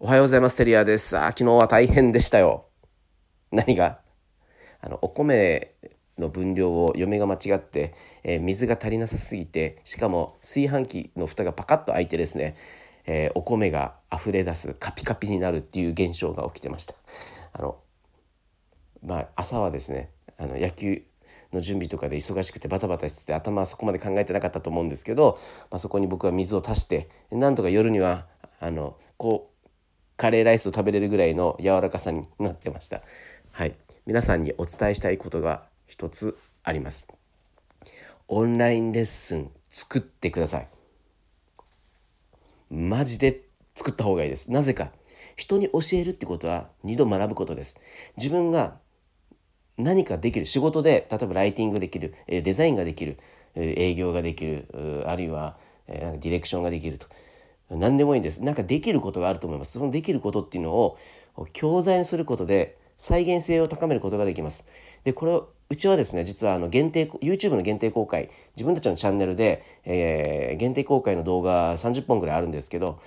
おはようございます。テリアです。あ昨日は大変でしたよ。何が？あの、お米の分量を嫁が間違って、えー、水が足りなさすぎて、しかも炊飯器の蓋がパカッと開いてですね、えー、お米が溢れ出す、カピカピになるっていう現象が起きてました。あの、まあ、朝はですね、あの野球の準備とかで忙しくてバタバタしてて頭はそこまで考えてなかったと思うんですけど、まあ、そこに僕は水を足してなんとか夜にはあのこうカレーライスを食べれるぐらいの柔らかさになってました。はい、皆さんにお伝えしたいことが一つあります。オンラインレッスン作ってください。マジで作った方がいいです。なぜか。人に教えるってことは2度学ぶことです。自分が何かできる仕事で例えばライティングできるデザインができる営業ができるあるいはディレクションができると何でもいいんです。なんかできることがあると思います。そのできることっていうのを教材にすることで再現性を高めることができます。でこれをうちはですね実はあの限定 YouTube の限定公開自分たちのチャンネルで、えー、限定公開の動画30本ぐらいあるんですけど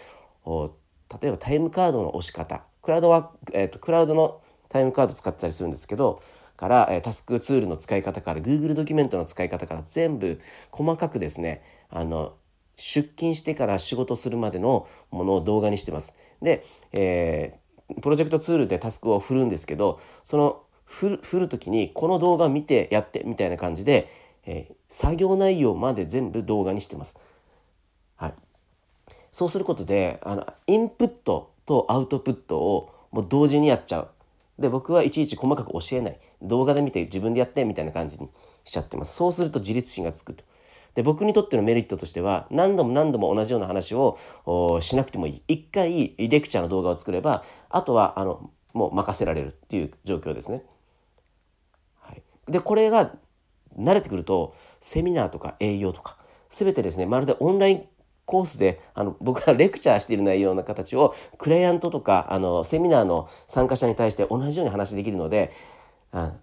例えばタイムカードの押し方クラウドは、えーと、クラウドのタイムカード使ったりするんですけどから、えー、タスクツールの使い方から Google ドキュメントの使い方から全部細かくですねあの出勤してから仕事するまでのものを動画にしてます。で、えー、プロジェクトツールでタスクを振るんですけどその振る振る時にこの動画見てやってみたいな感じで、えー、作業内容まで全部動画にしてます。はい、そうすることであのインプットとアウトプットをもう同時にやっちゃう。で僕はいちいち細かく教えない動画で見て自分でやってみたいな感じにしちゃってますそうすると自立心がつくとで僕にとってのメリットとしては何度も何度も同じような話をしなくてもいい一回レクチャーの動画を作ればあとはあのもう任せられるっていう状況ですね。はい、でこれが慣れてくるとセミナーとか営業とか全てですねまるでオンラインコースであの僕が レクチャーしている内容の形をクライアントとかあのセミナーの参加者に対して同じように話できるのであ